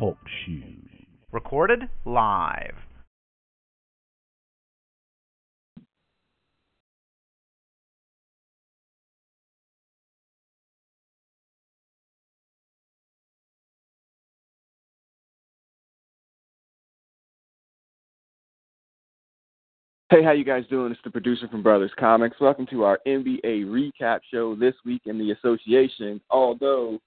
Talk Shoes. Recorded live. Hey, how you guys doing? It's the producer from Brothers Comics. Welcome to our NBA recap show this week in the association. Although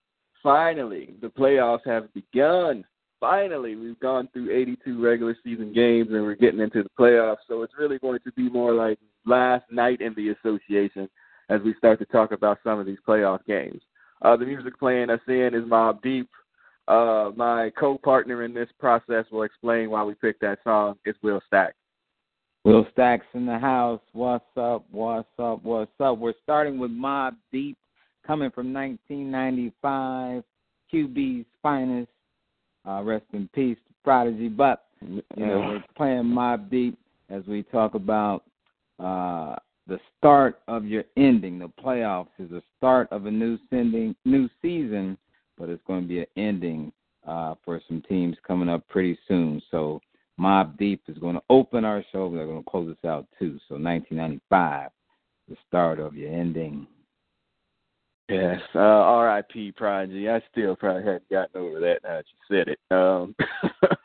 finally the playoffs have begun. Finally, we've gone through 82 regular season games and we're getting into the playoffs. So it's really going to be more like last night in the association as we start to talk about some of these playoff games. Uh, the music playing us in is Mobb Deep. Uh, my co-partner in this process will explain why we picked that song. It's Will Stack. Will Stacks in the house. What's up? What's up? What's up? We're starting with Mobb Deep, coming from 1995. QB's finest. Uh, rest in peace, Prodigy. But you know, we're playing Mobb Deep as we talk about uh, the start of your ending. The playoffs is the start of a new sending, new season, but it's going to be an ending uh, for some teams coming up pretty soon. So Mobb Deep is going to open our show. They're going to close us out too. So 1995, the start of your ending. Yes, uh, R.I.P. Prodigy. I still probably hadn't gotten over that now that you said it. Um,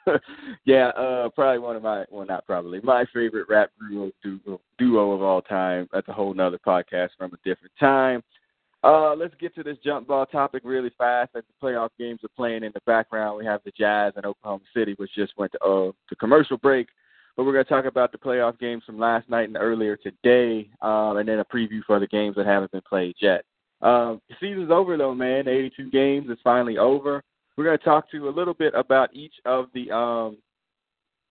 yeah, uh, probably one of my, well, not probably, my favorite rap duo, duo, of all time. That's a whole nother podcast from a different time. Uh, let's get to this jump ball topic really fast. As the playoff games are playing in the background, we have the Jazz and Oklahoma City, which just went to uh, to commercial break. But we're going to talk about the playoff games from last night and earlier today, um, and then a preview for the games that haven't been played yet. The season's over though, man. 82 games is finally over. We're going to talk to you a little bit about each of the um,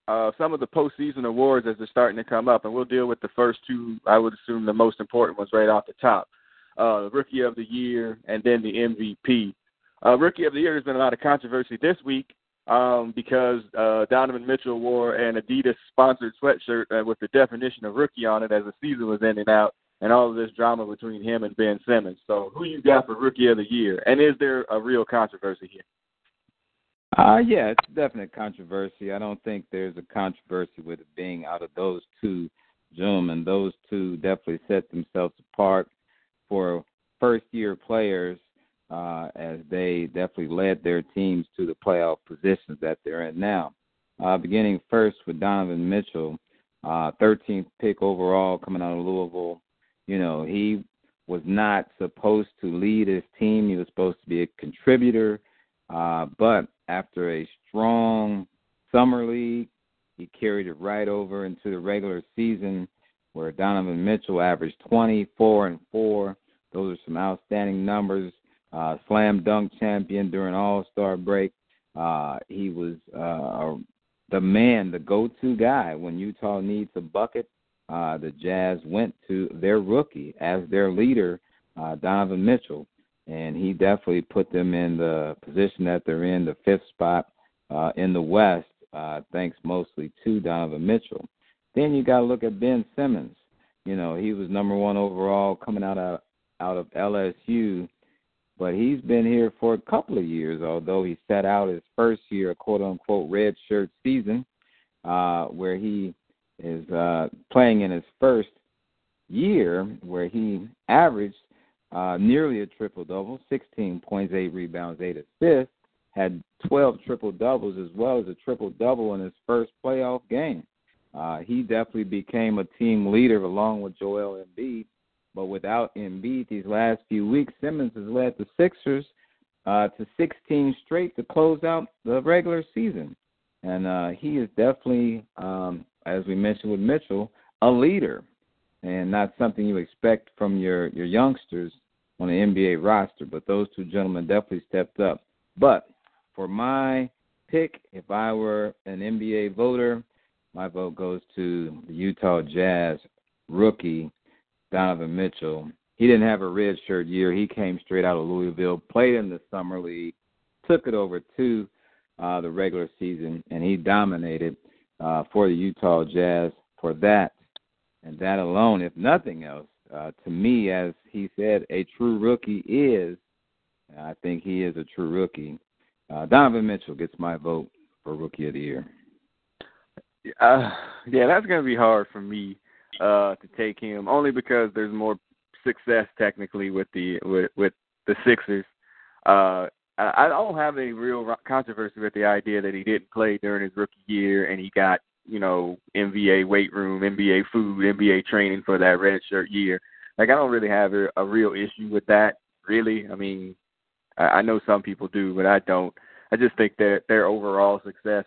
uh, some of the postseason awards as they're starting to come up, and we'll deal with the first two. I would assume the most important ones right off the top uh, Rookie of the Year, and then the MVP. Uh, Rookie of the Year has been a lot of controversy this week um, because uh, Donovan Mitchell wore an Adidas sponsored sweatshirt uh, with the definition of rookie on it as the season was ending out, and all of this drama between him and Ben Simmons. So, who you got for Rookie of the Year, and is there a real controversy here? Uh, yeah, it's definite controversy. I don't think there's a controversy with it being out of those two gentlemen. Those two definitely set themselves apart for first year players uh, as they definitely led their teams to the playoff positions that they're in now. Uh, beginning first with Donovan Mitchell, uh, 13th pick overall coming out of Louisville. You know, he was not supposed to lead his team. He was supposed to be a contributor. Uh, but after a strong summer league, he carried it right over into the regular season where Donovan Mitchell averaged 24 and 4. Those are some outstanding numbers. Uh, slam dunk champion during All Star break. Uh, he was uh, the man, the go to guy when Utah needs a bucket. Uh, the Jazz went to their rookie as their leader, uh, Donovan Mitchell, and he definitely put them in the position that they're in, the fifth spot uh, in the West, uh, thanks mostly to Donovan Mitchell. Then you got to look at Ben Simmons. You know, he was number one overall coming out of out of LSU, but he's been here for a couple of years. Although he sat out his first year, a quote unquote red shirt season, uh, where he is uh, playing in his first year, where he averaged uh, nearly a triple double, 16 points, eight rebounds, eight assists, had 12 triple doubles as well as a triple double in his first playoff game. Uh, he definitely became a team leader along with Joel Embiid. But without Embiid these last few weeks, Simmons has led the Sixers uh, to 16 straight to close out the regular season. And uh, he is definitely, um, as we mentioned with Mitchell, a leader and not something you expect from your, your youngsters on the NBA roster. But those two gentlemen definitely stepped up. But for my pick, if I were an NBA voter, my vote goes to the Utah Jazz rookie Donovan Mitchell. He didn't have a red shirt year. He came straight out of Louisville, played in the summer league, took it over to uh, the regular season, and he dominated uh, for the Utah Jazz for that and that alone, if nothing else. Uh, to me, as he said, a true rookie is. I think he is a true rookie. uh, Donovan Mitchell gets my vote for Rookie of the Year. Uh, yeah, that's going to be hard for me uh, to take him, only because there's more success technically with the with with the Sixers. Uh, I don't have any real controversy with the idea that he didn't play during his rookie year and he got you know NBA weight room, NBA food, NBA training for that red shirt year. Like I don't really have a, a real issue with that. Really, I mean, I, I know some people do, but I don't. I just think that their overall success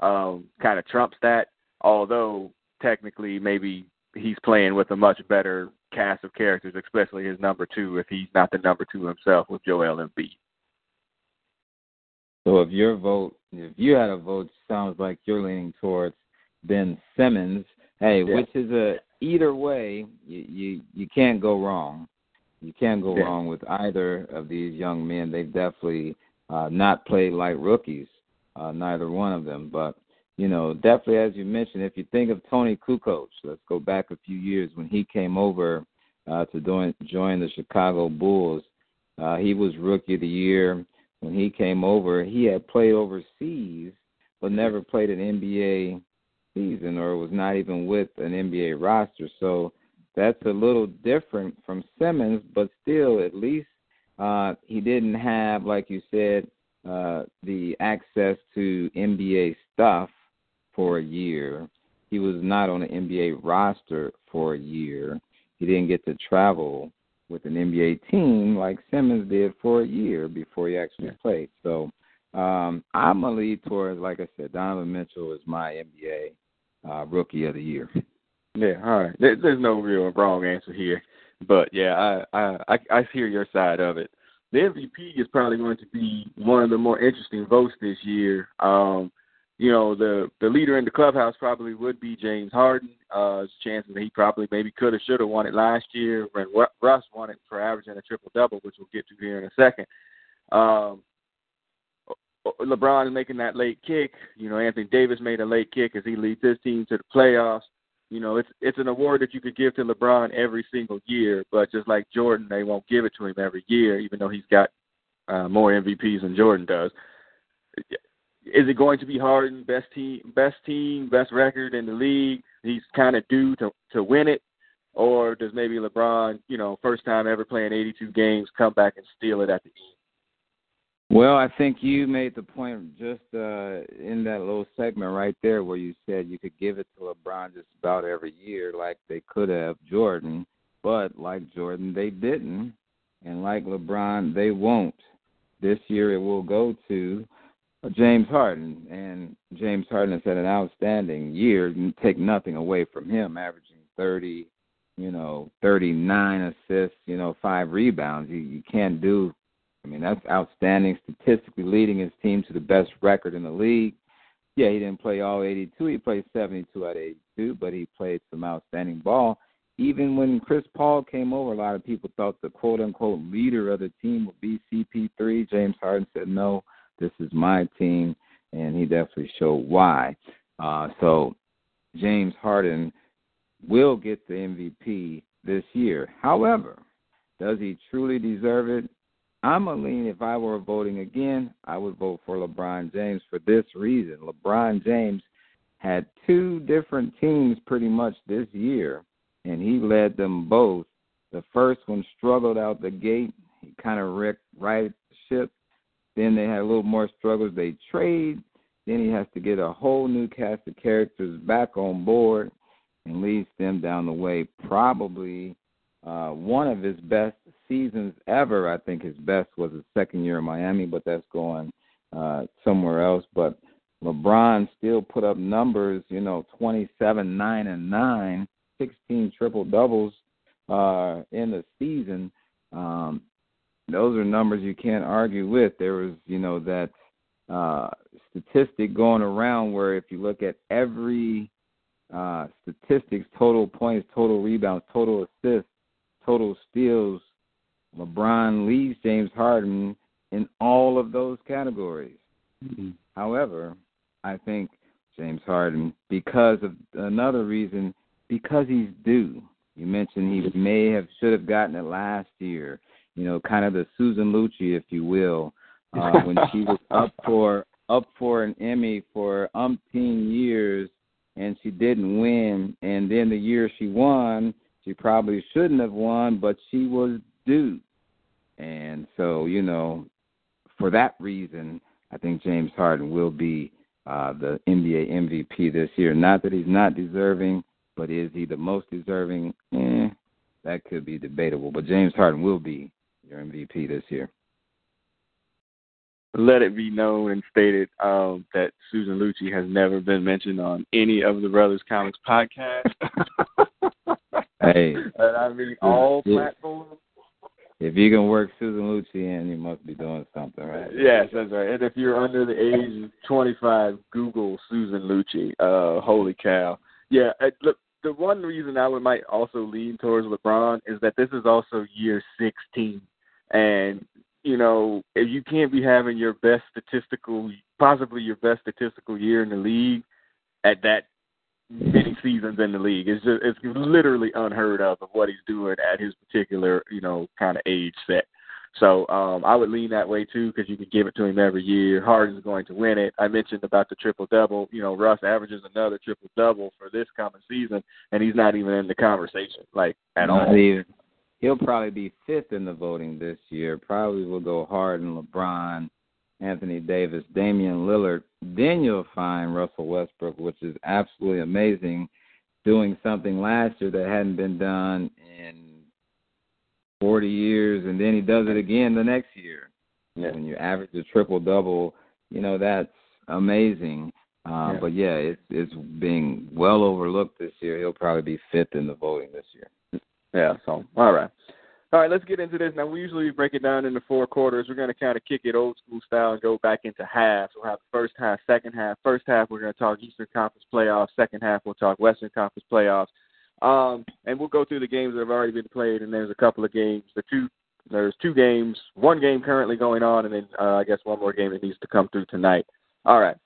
um, kind of trumps that. Although technically, maybe he's playing with a much better cast of characters, especially his number two, if he's not the number two himself with Joel Embiid. So if your vote, if you had a vote, sounds like you're leaning towards Ben Simmons. Hey, yeah. which is a either way, you you you can't go wrong. You can't go yeah. wrong with either of these young men. They've definitely uh, not played like rookies, uh, neither one of them. But you know, definitely as you mentioned, if you think of Toni Kukoc, let's go back a few years when he came over uh, to join join the Chicago Bulls. Uh, he was rookie of the year when he came over. He had played overseas, but never played an NBA season or was not even with an NBA roster. So that's a little different from Simmons, but still, at least uh, he didn't have, like you said, uh, the access to NBA stuff for a year. He was not on an NBA roster for a year. He didn't get to travel with an NBA team like Simmons did for a year before he actually yeah. played. So um, I'm a lead towards, like I said, Donovan Mitchell is my NBA uh, Rookie of the Year. Yeah, all right. There, there's no real wrong answer here, but yeah, I, I I hear your side of it. The MVP is probably going to be one of the more interesting votes this year. Um, you know, the the leader in the clubhouse probably would be James Harden. Uh, chances that he probably maybe could have, should have won it last year when Russ won it for averaging a triple double, which we'll get to here in a second. Um, LeBron is making that late kick. You know, Anthony Davis made a late kick as he leads his team to the playoffs. You know, it's it's an award that you could give to LeBron every single year, but just like Jordan, they won't give it to him every year, even though he's got uh, more MVPs than Jordan does. Is it going to be Harden, best team, best team, best record in the league? He's kind of due to to win it, or does maybe LeBron, you know, first time ever playing 82 games, come back and steal it at the end? Well, I think you made the point just uh, in that little segment right there where you said you could give it to LeBron just about every year, like they could have Jordan, but like Jordan, they didn't, and like LeBron, they won't. This year, it will go to James Harden, and James Harden has had an outstanding year. Take nothing away from him, averaging thirty, you know, thirty-nine assists, you know, five rebounds. You you can't do I mean, that's outstanding, statistically leading his team to the best record in the league. Yeah, he didn't play all 82. He played 72 out of 82, but he played some outstanding ball. Even when Chris Paul came over, a lot of people thought the quote unquote leader of the team would be CP3. James Harden said, no, this is my team, and he definitely showed why. Uh, so James Harden will get the MVP this year. However, does he truly deserve it? I'm a lean. If I were voting again, I would vote for LeBron James for this reason. LeBron James had two different teams pretty much this year, and he led them both. The first one struggled out the gate. He kind of wrecked right the ship. Then they had a little more struggles. They trade. Then he has to get a whole new cast of characters back on board and leads them down the way. Probably uh, one of his best seasons ever. I think his best was his second year in Miami, but that's going uh, somewhere else. But LeBron still put up numbers, you know, 27, 9, and 9, 16 triple doubles uh, in the season. Um, those are numbers you can't argue with. There was, you know, that uh, statistic going around where if you look at every uh, statistics, total points, total rebounds, total assists, total steals, LeBron leads James Harden in all of those categories. Mm-hmm. However, I think James Harden, because of another reason, because he's due. You mentioned he may have should have gotten it last year you know, kind of the Susan Lucci, if you will, uh, when she was up for up for an Emmy for umpteen years and she didn't win, and then the year she won, she probably shouldn't have won, but she was due, and so you know, for that reason, I think James Harden will be uh, the NBA MVP this year. Not that he's not deserving, but is he the most deserving? Eh, that could be debatable. But James Harden will be your MVP this year. Let it be known and stated um, that Susan Lucci has never been mentioned on any of the Brothers Comics podcast. hey, and I mean all platforms. If you can work Susan Lucci in, you must be doing something, right? Yes, that's right. And if you're under the age of 25, Google Susan Lucci. Uh, holy cow! Yeah, look, the one reason I would might also lean towards LeBron is that this is also year 16, and you know if you can't be having your best statistical, possibly your best statistical year in the league at that many seasons in the league, it's just it's literally unheard of of what he's doing at his particular you know kind of age set. So um, I would lean that way too because you can give it to him every year. Harden's going to win it. I mentioned about the triple double. You know, Russ averages another triple double for this coming season, and he's not even in the conversation like at not all. Even. He'll probably be fifth in the voting this year. Probably will go Harden, LeBron, Anthony Davis, Damian Lillard. Then you'll find Russell Westbrook, which is absolutely amazing, doing something last year that hadn't been done in 40 years, and then he does it again the next year. Yeah. When you average a triple double, you know that's amazing. Uh, yeah. But yeah, it's it's being well overlooked this year. He'll probably be fifth in the voting this year. Yeah. So all right. All right, let's get into this. Now, we usually break it down into four quarters. We're going to kind of kick it old school style and go back into halves. We'll have first half, second half. First half, we're going to talk Eastern Conference playoffs. Second half, we'll talk Western Conference playoffs. Um, and we'll go through the games that have already been played, and there's a couple of games. The two there's two games, one game currently going on, and then uh, I guess one more game that needs to come through tonight. All right.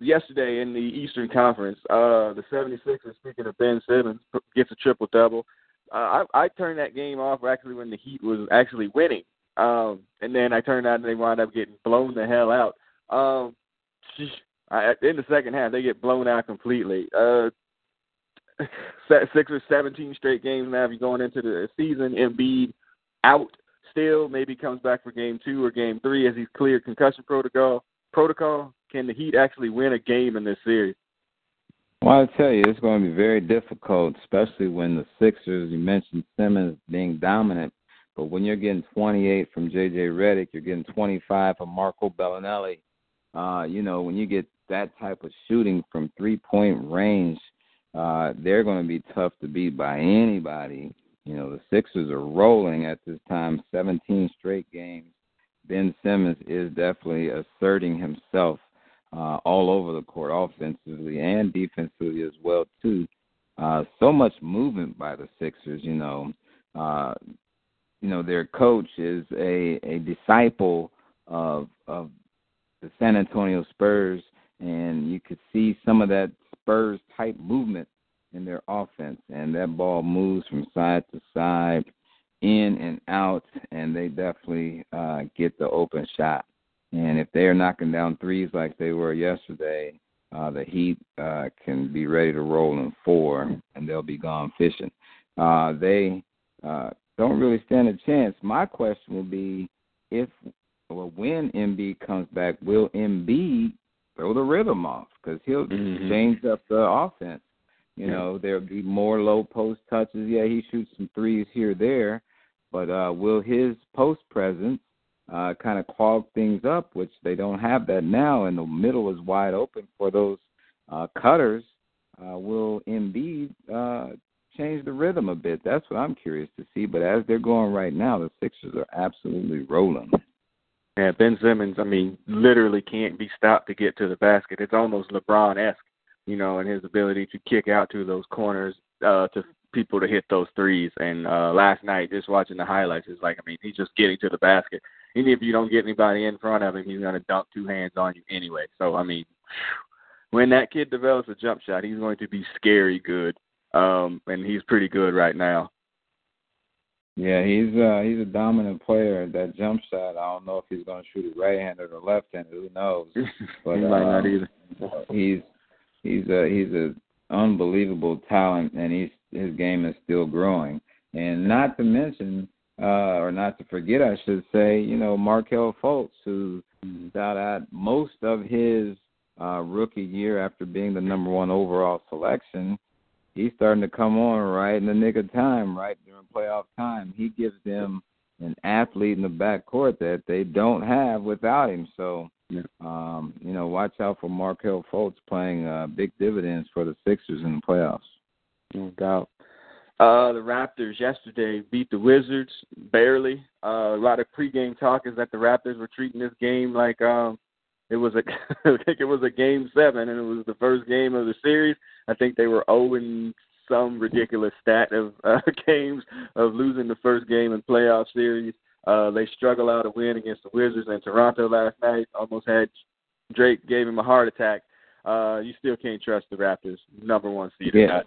Yesterday in the Eastern Conference, uh, the 76ers, speaking of Ben Simmons, gets a triple double. Uh, I, I turned that game off actually when the Heat was actually winning, um, and then I turned out and they wound up getting blown the hell out. Um, I, in the second half, they get blown out completely. Uh, six or seventeen straight games now. If you're going into the season, Embiid out still, maybe comes back for game two or game three as he's cleared concussion protocol. Protocol. Can the Heat actually win a game in this series? Well, I tell you, it's going to be very difficult, especially when the Sixers. You mentioned Simmons being dominant, but when you're getting 28 from J.J. Redick, you're getting 25 from Marco Belinelli. Uh, you know, when you get that type of shooting from three-point range, uh, they're going to be tough to beat by anybody. You know, the Sixers are rolling at this time, 17 straight games. Ben Simmons is definitely asserting himself uh, all over the court, offensively and defensively as well too. Uh, so much movement by the Sixers. You know, uh, you know their coach is a a disciple of of the San Antonio Spurs, and you could see some of that Spurs type movement in their offense, and that ball moves from side to side, in and out, and they definitely uh, get the open shot. And if they are knocking down threes like they were yesterday, uh, the Heat uh, can be ready to roll in four, and they'll be gone fishing. Uh, they uh, don't really stand a chance. My question will be if or when Embiid comes back, will Embiid throw the rhythm off? Because he'll mm-hmm. change up the offense. You know, there'll be more low post touches. Yeah, he shoots some threes here there, but uh, will his post presence uh, kind of clog things up, which they don't have that now, and the middle is wide open for those uh, cutters. Uh, will Embiid uh, change the rhythm a bit? That's what I'm curious to see. But as they're going right now, the Sixers are absolutely rolling. Yeah, Ben Simmons, I mean, literally can't be stopped to get to the basket. It's almost LeBron esque, you know, in his ability to kick out to those corners uh, to people to hit those threes. And uh, last night, just watching the highlights, it's like, I mean, he's just getting to the basket even if you don't get anybody in front of him, he's going to dunk two hands on you anyway. So I mean, when that kid develops a jump shot, he's going to be scary good, um, and he's pretty good right now. Yeah, he's uh he's a dominant player. That jump shot, I don't know if he's going to shoot it right-handed or left-handed. Who knows? But he might um, not either. He's he's a he's a unbelievable talent, and he's his game is still growing. and not to mention, uh, or not to forget, I should say, you know, Markelle Fultz, who got at most of his uh, rookie year after being the number one overall selection. He's starting to come on right in the nick of time, right during playoff time. He gives them an athlete in the backcourt that they don't have without him. So, yeah. um, you know, watch out for Markelle Fultz playing uh, big dividends for the Sixers in the playoffs. No doubt. Uh, the Raptors yesterday beat the Wizards barely. Uh, a lot of pregame talk is that the Raptors were treating this game like um, it was a I think it was a game seven, and it was the first game of the series. I think they were owing some ridiculous stat of uh, games of losing the first game in playoff series. Uh, they struggled out a win against the Wizards in Toronto last night. Almost had Drake gave him a heart attack. Uh, you still can't trust the Raptors, number one seed. Yeah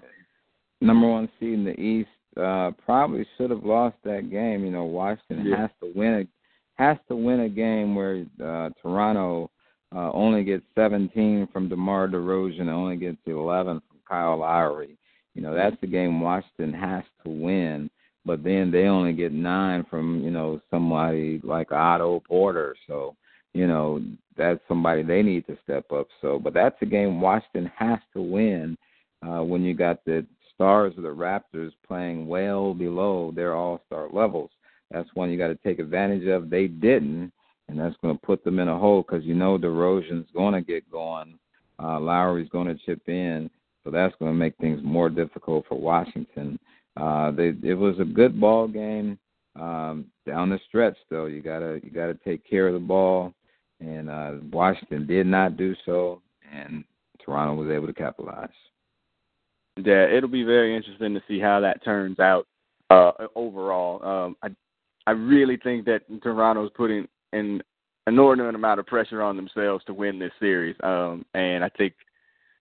number one seed in the East, uh, probably should have lost that game. You know, Washington yeah. has to win a has to win a game where uh, Toronto uh, only gets 17 from DeMar DeRozan, only gets 11 from Kyle Lowry. You know, that's the game Washington has to win. But then they only get nine from you know somebody like Otto Porter. So you know that's somebody they need to step up. So, but that's a game Washington has to win uh, when you got the stars of the Raptors playing well below their all star levels. That's one you got to take advantage of. They didn't, and that's going to put them in a hole because you know DeRozan's going to get going. Uh, Lowry's going to chip in, so that's going to make things more difficult for Washington. Uh, they, it was a good ball game um, down the stretch, though. You gotta you gotta take care of the ball, and uh, Washington did not do so, and Toronto was able to capitalize yeah, it'll be very interesting to see how that turns out uh, overall. Um, I I really think that Toronto's putting an inordinate amount of pressure on themselves to win this series, um, and I think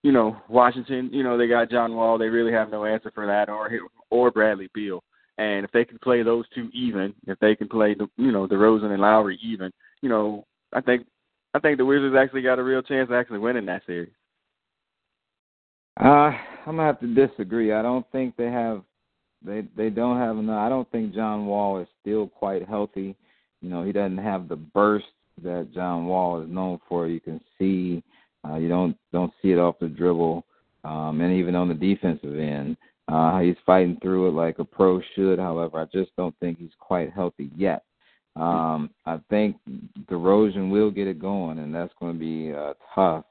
you know Washington. You know they got John Wall. They really have no answer for that, or or Bradley Beal. And if they can play those two even, if they can play the you know DeRozan and Lowry even, you know I think I think the Wizards actually got a real chance of actually winning that series. Uh, I'm gonna have to disagree. I don't think they have they they don't have enough. I don't think John Wall is still quite healthy. You know, he doesn't have the burst that John Wall is known for. You can see uh, you don't don't see it off the dribble, um, and even on the defensive end, uh, he's fighting through it like a pro should. However, I just don't think he's quite healthy yet. Um, I think DeRozan will get it going, and that's going to be uh, tough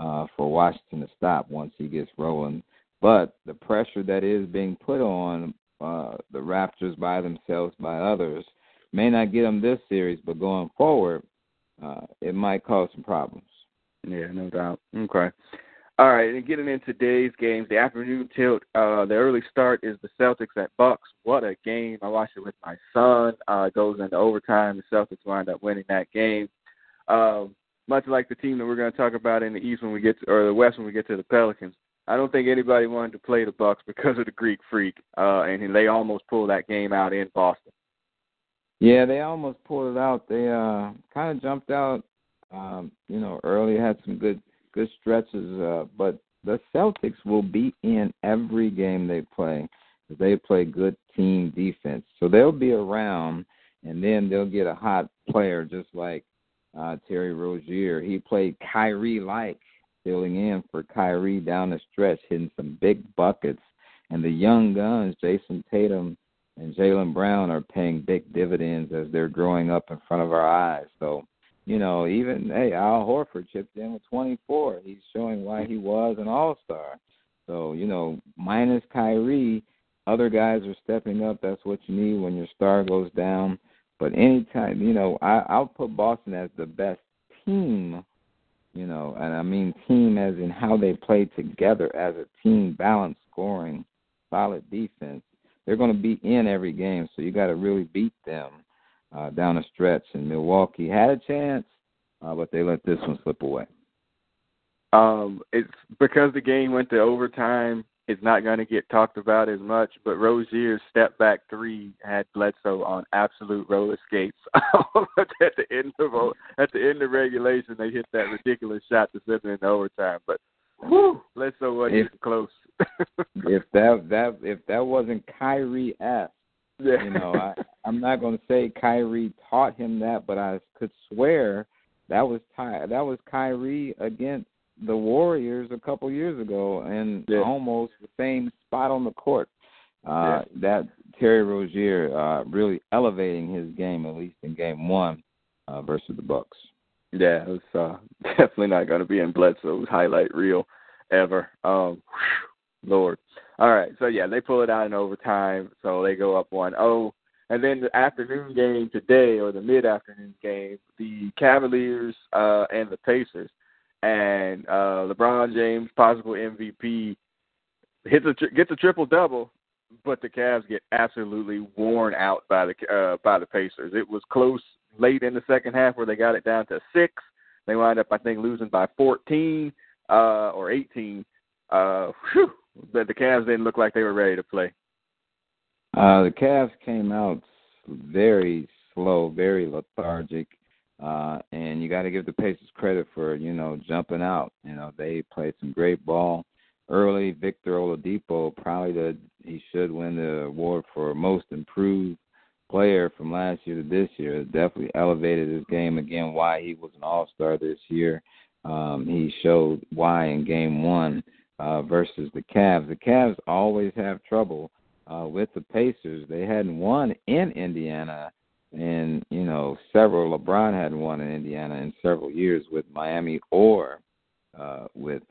uh, for Washington to stop once he gets rolling. But the pressure that is being put on uh, the Raptors by themselves, by others, may not get them this series, but going forward, uh, it might cause some problems. Yeah, no doubt. Okay. All right, and getting into today's games, the afternoon tilt, uh, the early start is the Celtics at Bucks. What a game! I watched it with my son. Uh, goes into overtime. The Celtics wind up winning that game. Um, much like the team that we're going to talk about in the East when we get to, or the West when we get to the Pelicans. I don't think anybody wanted to play the Bucks because of the Greek Freak, uh, and they almost pulled that game out in Boston. Yeah, they almost pulled it out. They uh, kind of jumped out, um, you know, early. Had some good good stretches, uh, but the Celtics will be in every game they play. They play good team defense, so they'll be around, and then they'll get a hot player just like uh, Terry Rozier. He played Kyrie like, filling in for Kyrie down the stretch, hitting some big buckets. And the young guns, Jayson Tatum and Jaylen Brown, are paying big dividends as they're growing up in front of our eyes. So, you know, even hey, Al Horford chipped in with 24. He's showing why he was an All Star. So, you know, minus Kyrie, other guys are stepping up. That's what you need when your star goes down. But anytime, you know, I, I'll put Boston as the best team, you know, and I mean team as in how they play together as a team, balanced scoring, solid defense. They're going to be in every game, so you got to really beat them uh, down the stretch. And Milwaukee had a chance, uh, but they let this one slip away. Um, it's because the game went to overtime is not going to get talked about as much. But Rozier's step back three had Bledsoe on absolute roller skates at the end of at the end of regulation. They hit that ridiculous shot to send it into overtime. But whew, Bledsoe wasn't if, close. if that that if that wasn't Kyrie esque, Yeah. You know, I, I'm not going to say Kyrie taught him that, but I could swear that was Ty, that was Kyrie against the Warriors a couple years ago, and yeah. almost the same spot on the court. yeah. Uh, That Terry Rozier uh, really elevating his game, at least in Game One uh, versus the Bucks. Yeah, it's uh, definitely not going to be in Bledsoe's highlight reel ever. Um, whew, Lord. All right, so yeah, they pull it out in overtime, so they go up one oh. And then the afternoon game today, or the mid-afternoon game, the Cavaliers uh, and the Pacers, and uh, LeBron James, possible MVP, hits a gets a triple double, but the Cavs get absolutely worn out by the uh, by the Pacers. It was close late in the second half where they got it down to six. They wind up, I think, losing by 14 uh, or 18. Uh, whew, but the Cavs didn't look like they were ready to play. Uh, the Cavs came out very slow, very lethargic, uh, and you got to give the Pacers credit for you know jumping out. You know they played some great ball early. Victor Oladipo probably the he should win the award for most improved player from last year to this year. Definitely elevated his game again. Why he was an All Star this year. Um, he showed why in Game One uh, versus the Cavs. The Cavs always have trouble uh, with the Pacers. They hadn't won in Indiana in you know several. LeBron hadn't won in Indiana in several years with Miami or uh, with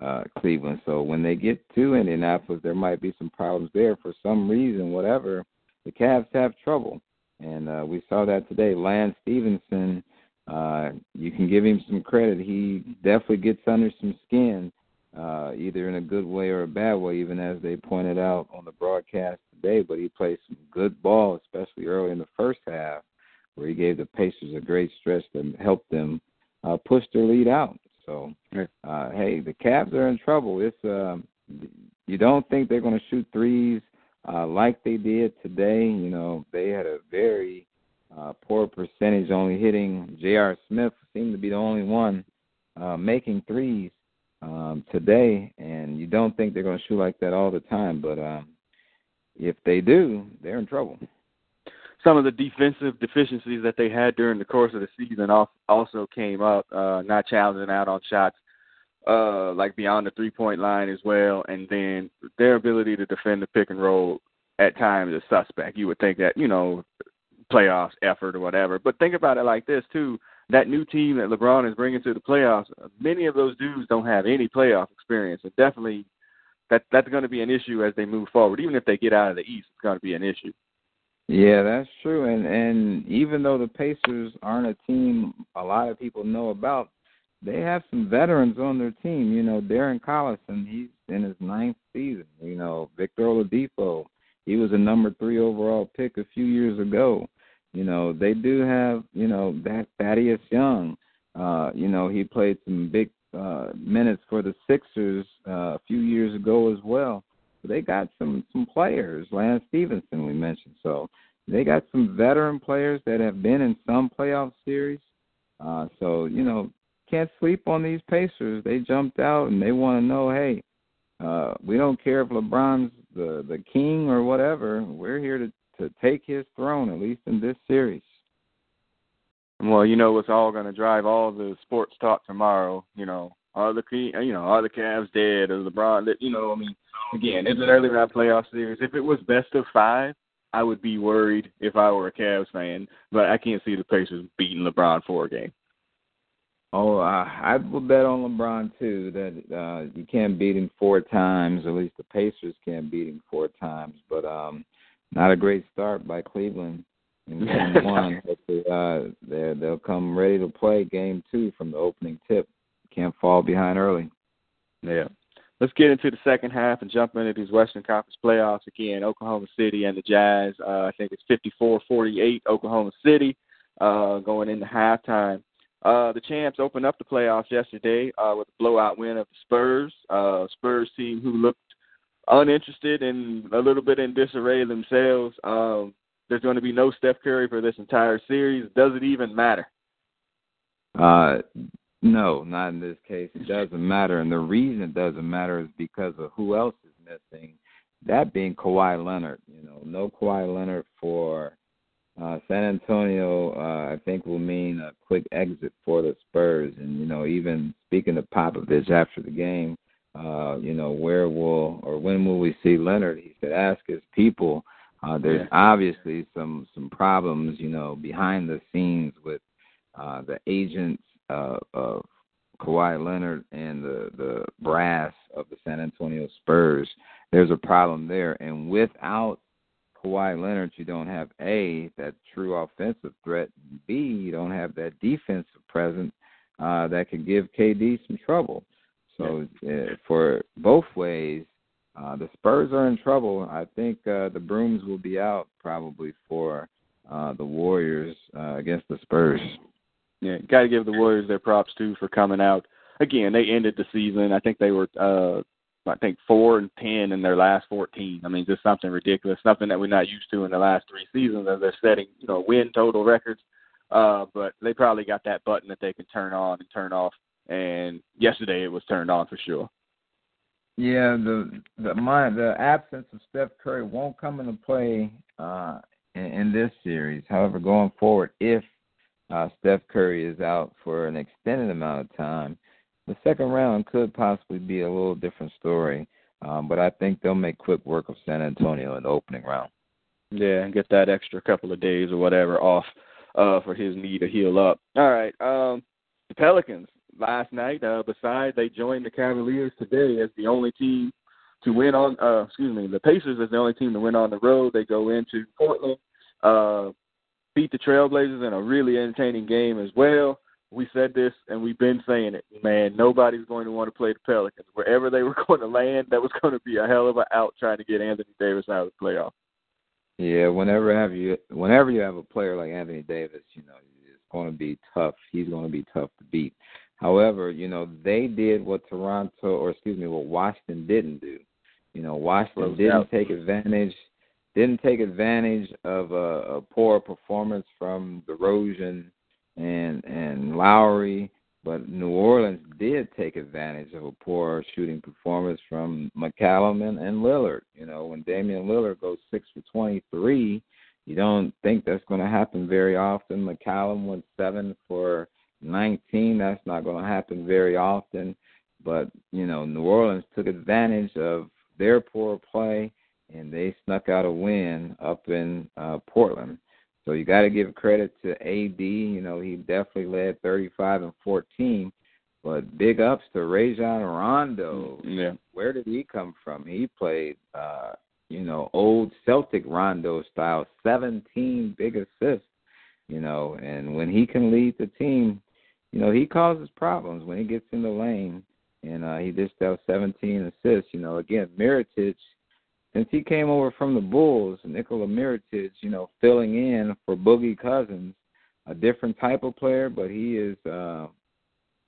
uh, Cleveland. So when they get to Indianapolis, there might be some problems there for some reason, whatever. The Cavs have trouble, and uh, we saw that today. Lance Stephenson, uh, you can give him some credit. He definitely gets under some skin, uh, either in a good way or a bad way, even as they pointed out on the broadcast today. But he played some good ball, especially early in the first half, where he gave the Pacers a great stretch to help them uh, push their lead out. So, uh, hey, the Cavs are in trouble. It's uh, you don't think they're going to shoot threes uh, like they did today. You know, they had a very uh, poor percentage, only hitting. J.R. Smith seemed to be the only one uh, making threes um, today, and you don't think they're going to shoot like that all the time. But um, if they do, they're in trouble. Some of the defensive deficiencies that they had during the course of the season also came up, uh, not challenging out on shots uh, like beyond the three point line as well, and then their ability to defend the pick and roll at times is suspect. You would think that you know playoffs effort or whatever, but think about it like this too: that new team that LeBron is bringing to the playoffs, many of those dudes don't have any playoff experience, and definitely that that's going to be an issue as they move forward. Even if they get out of the East, it's going to be an issue. Yeah, that's true. And and even though the Pacers aren't a team a lot of people know about, they have some veterans on their team. You know, Darren Collison, he's in his ninth season. You know, Victor Oladipo, he was a number three overall pick a few years ago. You know, they do have, you know, that Thaddeus Young. Uh, you know, he played some big uh minutes for the Sixers uh, a few years ago as well they got some some players. Lance Stephenson, we mentioned. So they got some veteran players that have been in some playoff series. Uh, so you know, can't sleep on these Pacers. They jumped out and they want to know, hey, uh, we don't care if LeBron's the the king or whatever. We're here to to take his throne at least in this series. Well, you know what's all going to drive all the sports talk tomorrow. You know, are the you know are the Cavs dead or LeBron? You know, I mean, again, it's an early round playoff series. If it was best of five, I would be worried if I were a Cavs fan. But I can't see the Pacers beating LeBron for a game. Oh, uh, I will bet on LeBron too. That uh, you can't beat him four times. At least the Pacers can't beat him four times. But um, not a great start by Cleveland in game one. But uh, they they'll come ready to play game two from the opening tip can't fall behind early. Yeah. Let's get into the second half and jump into these Western Conference playoffs again. Oklahoma City and the Jazz. Uh, I think it's 54-48 Oklahoma City uh, going into halftime. Uh, the champs opened up the playoffs yesterday uh, with a blowout win of the Spurs. Uh, Spurs team who looked uninterested and a little bit in disarray themselves. Um, there's going to be no Steph Curry for this entire series. Does it even matter? Uh, no, not in this case. It doesn't matter, and the reason it doesn't matter is because of who else is missing. that being Kawhi Leonard. You know, no Kawhi Leonard for uh, San Antonio. Uh, I think will mean a quick exit for the Spurs. And you know, even speaking to Popovich after the game, uh, you know, where will or when will we see Leonard? He said, ask his people. Uh, there's yeah. obviously some some problems, you know, behind the scenes with uh, the agents uh, of Kawhi Leonard and the the brass of the San Antonio Spurs. There's a problem there, and without Kawhi Leonard, you don't have a that true offensive threat. B, you don't have that defensive presence uh, that could give KD some trouble. So uh, for both ways, uh, the Spurs are in trouble. I think uh, the brooms will be out probably for uh, the Warriors uh, against the Spurs. Yeah, got to give the Warriors their props too for coming out. Again, they ended the season. I think they were, uh, I think four and ten in their last fourteen. I mean, just something ridiculous, something that we're not used to in the last three seasons. As they're setting, you know, win total records. Uh, but they probably got that button that they can turn on and turn off. And yesterday it was turned on for sure. Yeah, the the my the absence of Steph Curry won't come into play uh, in, in this series. However, going forward, if uh, Steph Curry is out for an extended amount of time, the second round could possibly be a little different story. Um, but I think they'll make quick work of San Antonio in the opening round. Yeah, and get that extra couple of days or whatever off uh, for his knee to heal up. All right, um, the Pelicans last night. Uh, besides, they joined the Cavaliers today as the only team to win on. Uh, excuse me, the Pacers is the only team to win on the road. They go into Portland. Uh, beat the Trailblazers in a really entertaining game as well. We said this and we've been saying it, man. Nobody's going to want to play the Pelicans. Wherever they were going to land, that was going to be a hell of a out trying to get Anthony Davis out of the playoff. Yeah, whenever have you whenever you have a player like Anthony Davis, you know it's going to be tough. He's going to be tough to beat. However, you know they did what Toronto or excuse me, what Washington didn't do. You know, Washington didn't out. take advantage didn't take advantage of a, a poor performance from DeRozan and and Lowry, but New Orleans did take advantage of a poor shooting performance from McCollum and, and Lillard. You know, when Damian Lillard goes six for twenty three, you don't think that's going to happen very often. McCollum went seven for nineteen. That's not going to happen very often. But you know, New Orleans took advantage of their poor play and they snuck out a win up in uh, Portland. So you got to give credit to AD. You know, he definitely led 35 and 14. But big ups to Rajon Rondo. Yeah. Where did he come from? He played, uh, you know, old Celtic Rondo style, 17 big assists. You know, and when he can lead the team, you know, he causes problems when he gets in the lane. And uh, he dished out 17 assists. You know, again, Mirotic – since he came over from the Bulls, Nikola Mirotic, you know, filling in for Boogie Cousins, a different type of player, but he is, uh,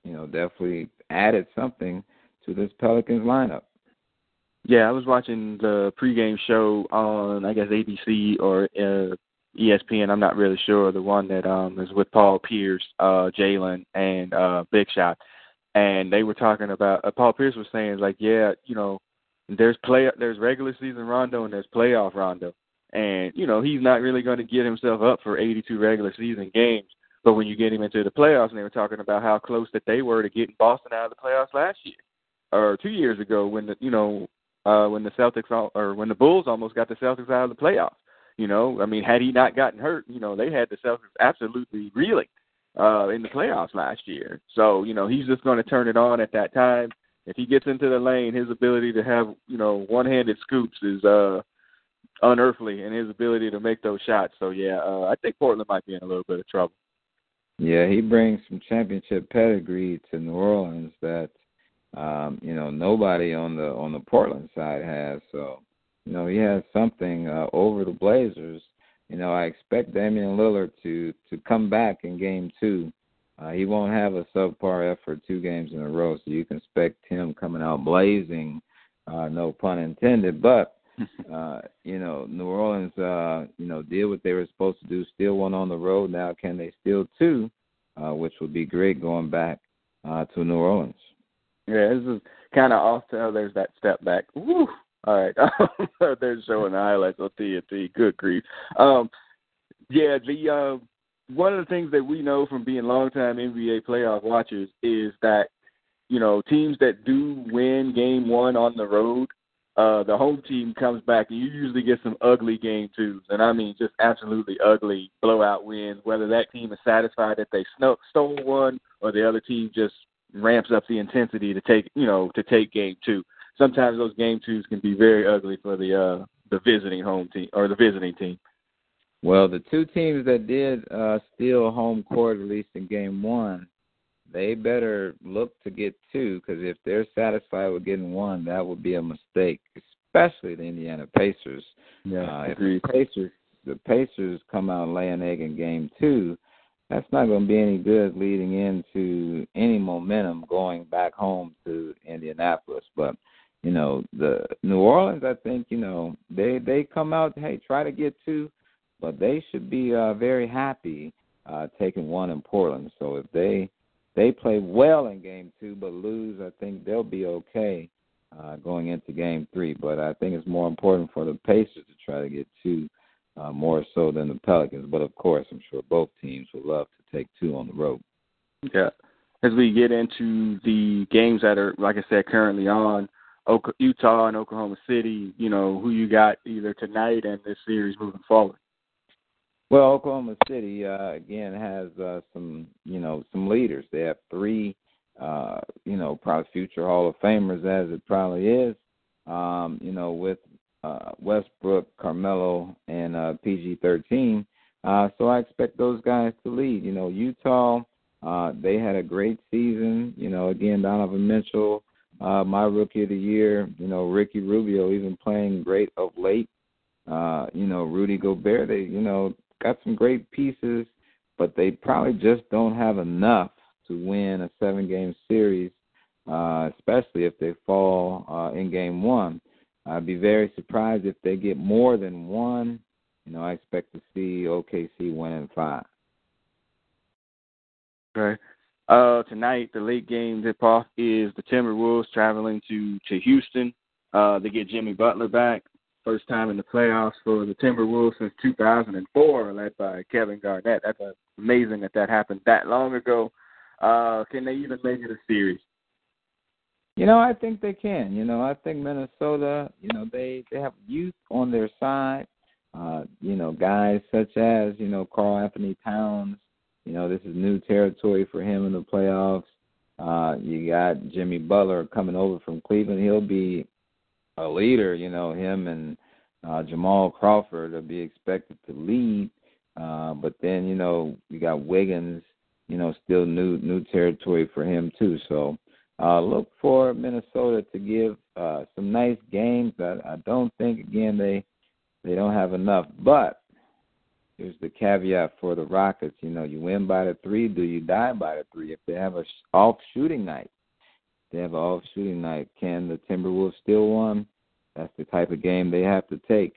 you know, definitely added something to this Pelicans lineup. Yeah, I was watching the pregame show on, I guess, ABC or uh, ESPN. I'm not really sure. The one that um is with Paul Pierce, uh, Jalen, and uh, Big Shot, and they were talking about. Uh, Paul Pierce was saying like, yeah, you know, there's play there's regular season Rondo and there's playoff Rondo. And, you know, he's not really going to get himself up for 82 regular season games. But when you get him into the playoffs, and they were talking about how close that they were to getting Boston out of the playoffs last year or two years ago when the, you know, uh, when the Celtics or when the Bulls almost got the Celtics out of the playoffs. You know, I mean, had he not gotten hurt, you know, they had the Celtics absolutely reeling uh, in the playoffs last year. So, you know, he's just going to turn it on at that time if he gets into the lane, his ability to have you know one-handed scoops is uh unearthly, and his ability to make those shots. So yeah, uh, I think Portland might be in a little bit of trouble. Yeah, he brings some championship pedigree to New Orleans that um, you know nobody on the on the Portland side has. So you know he has something uh, over the Blazers. You know I expect Damian Lillard to to come back in Game Two uh, he won't have a subpar effort two games in a row, so you can expect him coming out blazing. Uh, no pun intended, but uh, you know, New Orleans, uh, you know, did what they were supposed to do, steal one on the road. Now, can they steal two? Uh, which would be great going back uh, to New Orleans. Yeah, this is kind of off to. There's that step back. Woo! All right, they're showing the highlights on TNT. Good grief. Um, yeah, the uh, one of the things that we know from being longtime NBA playoff watchers is that you know teams that do win game one on the road, uh, the home team comes back and you usually get some ugly game twos, and I mean just absolutely ugly blowout wins. Whether that team is satisfied that they stole one or the other team just ramps up the intensity to take you know to take game two. Sometimes those game twos can be very ugly for the uh, the visiting home team or the visiting team. Well, the two teams that did uh, steal home court, at least in game one, they better look to get two because if they're satisfied with getting one, that would be a mistake, especially the Indiana Pacers. Yeah, uh, if the Pacers the Pacers come out laying egg in game two, that's not going to be any good leading into any momentum going back home to Indianapolis. But you know, the New Orleans, I think you know they they come out, hey, try to get two but they should be uh, very happy uh, taking one in Portland. So if they they play well in game two but lose, I think they'll be okay uh, going into game three. But I think it's more important for the Pacers to try to get two uh, more so than the Pelicans. But of course, I'm sure both teams would love to take two on the road. Yeah. As we get into the games that are, like I said, currently on, Utah and Oklahoma City, you know, who you got either tonight and this series moving forward? Well, Oklahoma City uh, again has uh, some, you know, some leaders. They have three, uh, you know, probably future Hall of Famers, as it probably is. Um, you know, with uh, Westbrook, Carmelo, and uh, PG13. Uh, so I expect those guys to lead. You know, Utah, uh, they had a great season. You know, again, Donovan Mitchell, uh, my rookie of the year. You know, Ricky Rubio even playing great of late. Uh, you know, Rudy Gobert. They, you know, got some great pieces, but they probably just don't have enough to win a seven game series, uh, especially if they fall uh, in game one. I'd be very surprised if they get more than one. You know, I expect to see OKC win in five. Okay. Uh, tonight, the late game tip off is the Timberwolves traveling to to Houston. Uh, they get Jimmy Butler back. First time in the playoffs for the Timberwolves since 2004, led by Kevin Garnett. That's amazing that that happened that long ago. Uh, can they even make it a series? You know, I think they can. You know, I think Minnesota. You know, they they have youth on their side. Uh, you know, guys such as you know Karl Anthony Towns. You know, this is new territory for him in the playoffs. Uh, you got Jimmy Butler coming over from Cleveland. He'll be a leader. You know, him and uh, Jamal Crawford will be expected to lead. Uh, but then you know you got Wiggins. You know, still new new territory for him too. So uh, look for Minnesota to give uh, some nice games. I, I don't think again they they don't have enough. But here's the caveat for the Rockets. You know, you win by the three. Do you die by the three? If they have a off shooting night, they have an off shooting night. Can the Timberwolves still one? That's the type of game they have to take.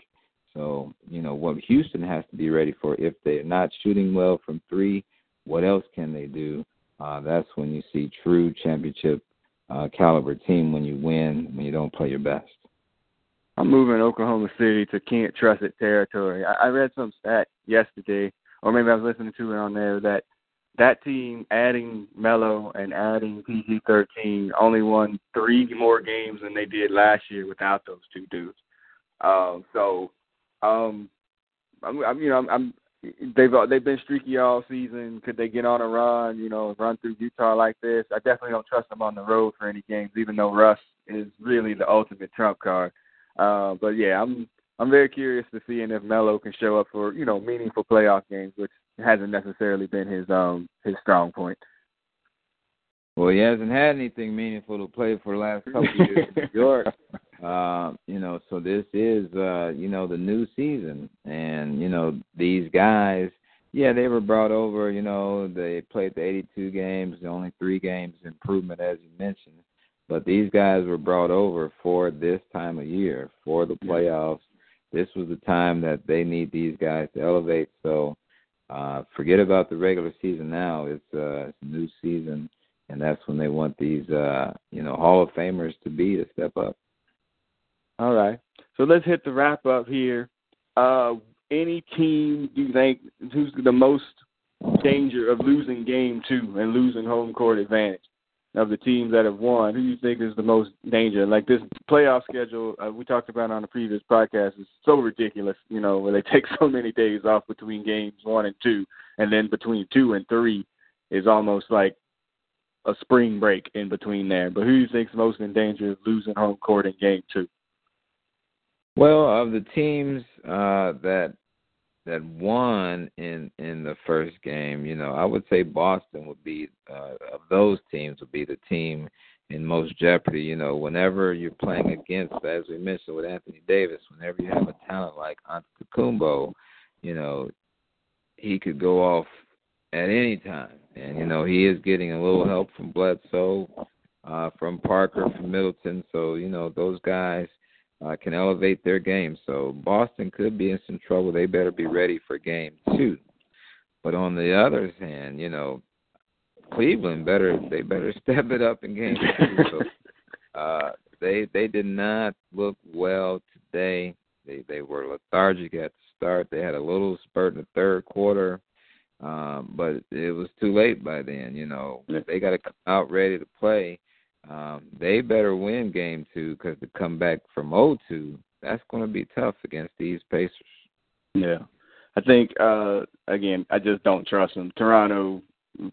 So, you know, what Houston has to be ready for if they're not shooting well from three, what else can they do? Uh, that's when you see true championship uh, caliber team when you win, when you don't play your best. I'm moving Oklahoma City to can't trust it territory. I, I read some stat yesterday, or maybe I was listening to it on there that that team adding Melo and adding PG thirteen only won three more games than they did last year without those two dudes. Um, so, um, I'm, I'm you know I'm, I'm they've they've been streaky all season. Could they get on a run? You know, run through Utah like this? I definitely don't trust them on the road for any games, even though Russ is really the ultimate trump card. Uh, but yeah, I'm I'm very curious to see if Melo can show up for you know meaningful playoff games, which hasn't necessarily been his um his strong point. Well, he hasn't had anything meaningful to play for the last couple of years in New York. Uh, you know, so this is uh, you know, the new season and, you know, these guys yeah, they were brought over, you know, they played the eighty two games, the only three games improvement as you mentioned. But these guys were brought over for this time of year, for the playoffs. This was the time that they need these guys to elevate. So uh, forget about the regular season now. It's, uh, it's a new season, and that's when they want these, uh, you know, Hall of Famers to be to step up. All right. So let's hit the wrap up here. Uh, any team do you think who's the most danger of losing game two and losing home court advantage of the teams that have won? Who do you think is the most danger? Like this playoff schedule uh, we talked about on the previous podcast is so ridiculous. You know where they take so many days off between games one and two, and then between two and three is almost like a spring break in between there. But who do you think is most in danger of losing home court in game two? Well, of the teams uh, that that won in in the first game, you know, I would say Boston would be uh, of those teams would be the team in most jeopardy. You know, whenever you're playing against, as we mentioned with Anthony Davis, whenever you have a talent like Antetokounmpo, you know, he could go off at any time, and you know he is getting a little help from Bledsoe, uh, from Parker, from Middleton. So you know those guys uh, can elevate their game. So Boston could be in some trouble. They better be ready for game two. But on the other hand, you know, Cleveland better they better step it up in game two. So uh they they did not look well today. They they were lethargic at the start. They had a little spurt in the third quarter. Um, but it was too late by then, you know. They got to come out ready to play um, they better win game two because to come back from 0-2, that's going to be tough against these Pacers. Yeah, I think uh, again, I just don't trust them. Toronto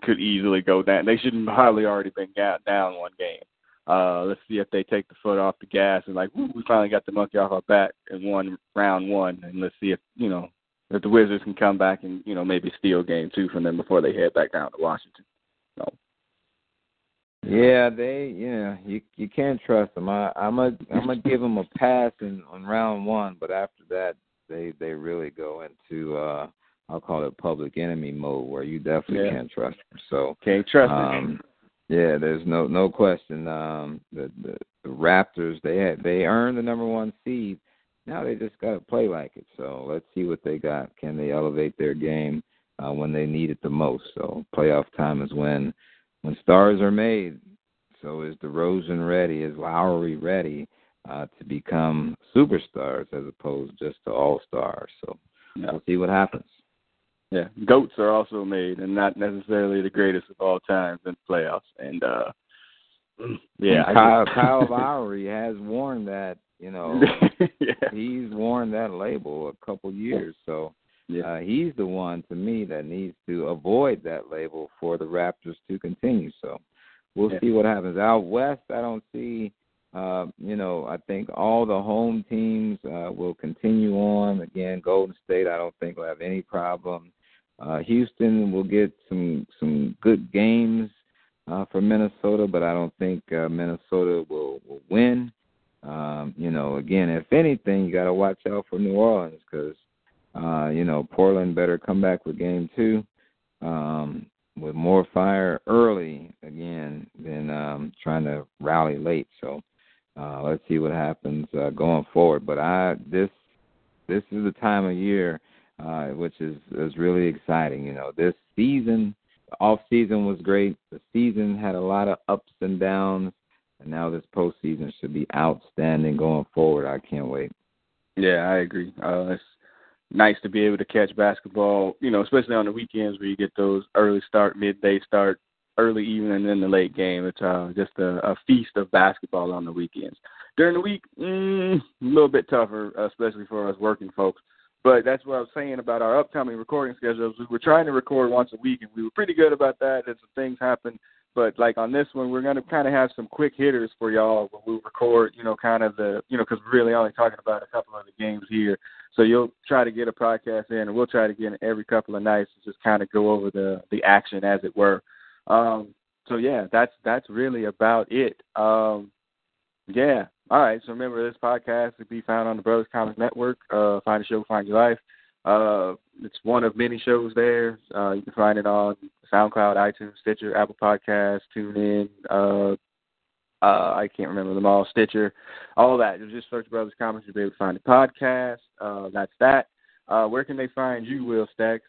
could easily go down. They should have probably already been down one game. Uh, let's see if they take the foot off the gas and like, we finally got the monkey off our back in one round one, and let's see if you know if the Wizards can come back and you know maybe steal game two from them before they head back down to Washington. So yeah, they yeah you you can't trust them. I I'm a I'm gonna give them a pass in on round one, but after that they they really go into uh I'll call it public enemy mode where you definitely yeah. can't trust them. So can't trust um, them. Yeah, there's no no question. Um, the, the the Raptors they had they earned the number one seed. Now they just got to play like it. So let's see what they got. Can they elevate their game uh, when they need it the most? So playoff time is when when stars are made, so is the DeRozan ready? Is Lowry ready uh, to become superstars as opposed just to all stars? So yeah. we'll see what happens. Yeah, goats are also made, and not necessarily the greatest of all times in playoffs. And uh yeah, and Kyle, Kyle Lowry has worn that. You know, yeah. he's worn that label a couple years. So yeah. Uh, he's the one to me that needs to avoid that label for the Raptors to continue. So we'll yeah. see what happens. Out west, I don't see. Uh, you know, I think all the home teams uh, will continue on. Again, Golden State, I don't think will have any problem. Uh, Houston will get some some good games uh, for Minnesota, but I don't think uh, Minnesota will will win. Um, you know, again, if anything, you got to watch out for New Orleans because uh, you know, Portland better come back with game two um, with more fire early again than um, trying to rally late. So uh, let's see what happens uh, going forward. But I this this is the time of year uh, which is is really exciting. You know, this season, the off season was great. The season had a lot of ups and downs, and now this postseason should be outstanding going forward. I can't wait. Yeah, I agree. Uh, it's nice to be able to catch basketball, you know, especially on the weekends where you get those early start, midday start, early evening, and then the late game. It's uh, just a, a feast of basketball on the weekends. During the week, mm, a little bit tougher, especially for us working folks. But that's what I was saying about our upcoming recording schedules. We were trying to record once a week, and we were pretty good about that. And some things happened but like on this one, we're to kind of have some quick hitters for y'all when we record. You know, kind of the you know because we're really only talking about a couple of the games here. So you'll try to get a podcast in, and we'll try to get in every couple of nights to just kind of go over the the action as it were. Um, so yeah, that's that's really about it. Um, yeah. All right. So remember, this podcast can be found on the Brothers Comics Network. Uh, find a show, find your life. Uh, it's one of many shows there. Uh, you can find it on SoundCloud, iTunes, Stitcher, Apple Podcasts, TuneIn. Uh, uh, I can't remember them all. Stitcher, all that. Just search Brothers Comics, you'll be able to find the podcast. Uh, that's that. Uh, where can they find you, Will Stacks?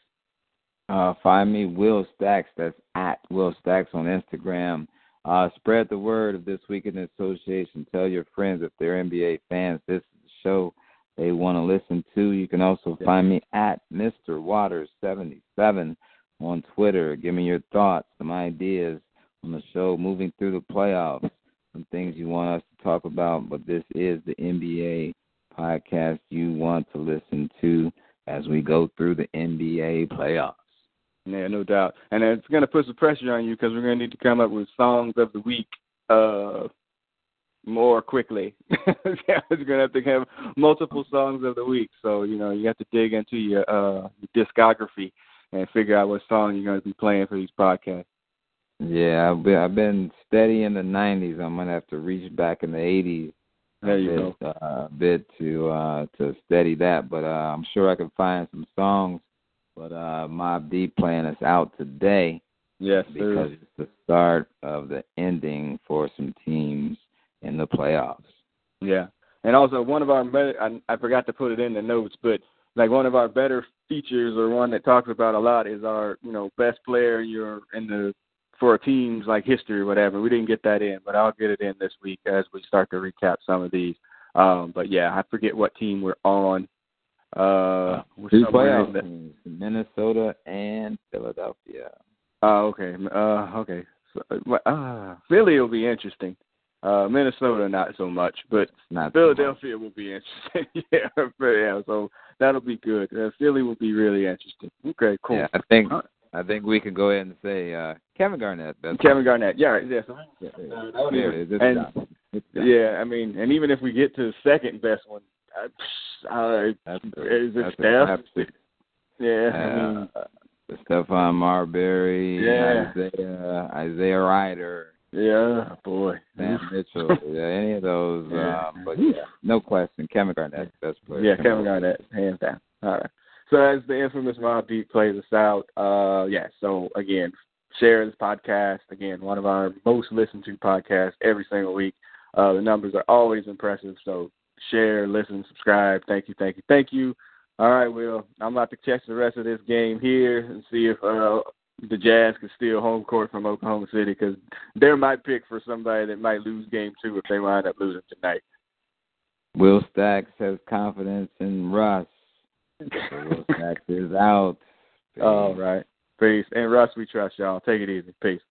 Uh, find me, Will Stacks. That's at Will Stacks on Instagram. Uh, spread the word of this week in association. Tell your friends if they're NBA fans. This is the show they want to listen to. You can also find me at Mr. Waters seventy seven on Twitter. Give me your thoughts, some ideas on the show, moving through the playoffs, some things you want us to talk about. But this is the NBA podcast you want to listen to as we go through the NBA playoffs. Yeah, no doubt. And it's going to put some pressure on you because we're going to need to come up with songs of the week uh, more quickly. going to have to have multiple songs of the week. So, you know, you have to dig into your, uh, your discography and figure out what song you're going to be playing for these podcasts. Yeah, I've been, I've been steady in the 90s. I'm going to have to reach back in the 80s there you bit, go. Uh, a bit to uh, to steady that, but uh, I'm sure I can find some songs. But uh, Mobb Deep playing us out today. Yes, because it's the start of the ending for some teams in the playoffs. Yeah, and also one of our I, I forgot to put it in the notes, but like one of our better features or one that talks about a lot is our you know best player you're in the for a team's like history or whatever. We didn't get that in, but I'll get it in this week as we start to recap some of these. Um, but yeah, I forget what team we're on. Uh, we're Two playoff teams: Minnesota and Philadelphia. Oh, okay. Uh, okay. So, uh, Philly will be interesting. Uh, Minnesota not so much, but not Philadelphia will be interesting. yeah, but yeah. So that'll be good. Uh, Philly will be really interesting. Okay, cool. Yeah, I think I think we can go ahead and say uh, Kevin Garnett. That's Kevin Garnett. Yeah, right. yeah. So, yeah, yeah. and, yeah, I mean, and even if we get to the second best one, uh, that's is it Steph? Yeah, uh, I mean, Stephon Marbury, yeah. Isaiah, Isaiah Rider. Yeah, boy. Sam Mitchell. yeah, any of those. Yeah. Um, but yeah, no question. Kevin Garnett, best player. Yeah, Kevin Garnett, hands down. All right. So as the infamous Mobb Deep plays us out, uh, yeah. So again, share this podcast. Again, one of our most listened to podcasts every single week. Uh, the numbers are always impressive. So share, listen, subscribe. Thank you, thank you, thank you. All right, Will. I'm about to catch the rest of this game here and see if uh, the Jazz can steal home court from Oklahoma City because they're my pick for somebody that might lose game two if they wind up losing tonight. Will Stacks has confidence in Russ. Will Stacks is out. All oh. right. Peace. And Russ, we trust y'all. Take it easy. Peace.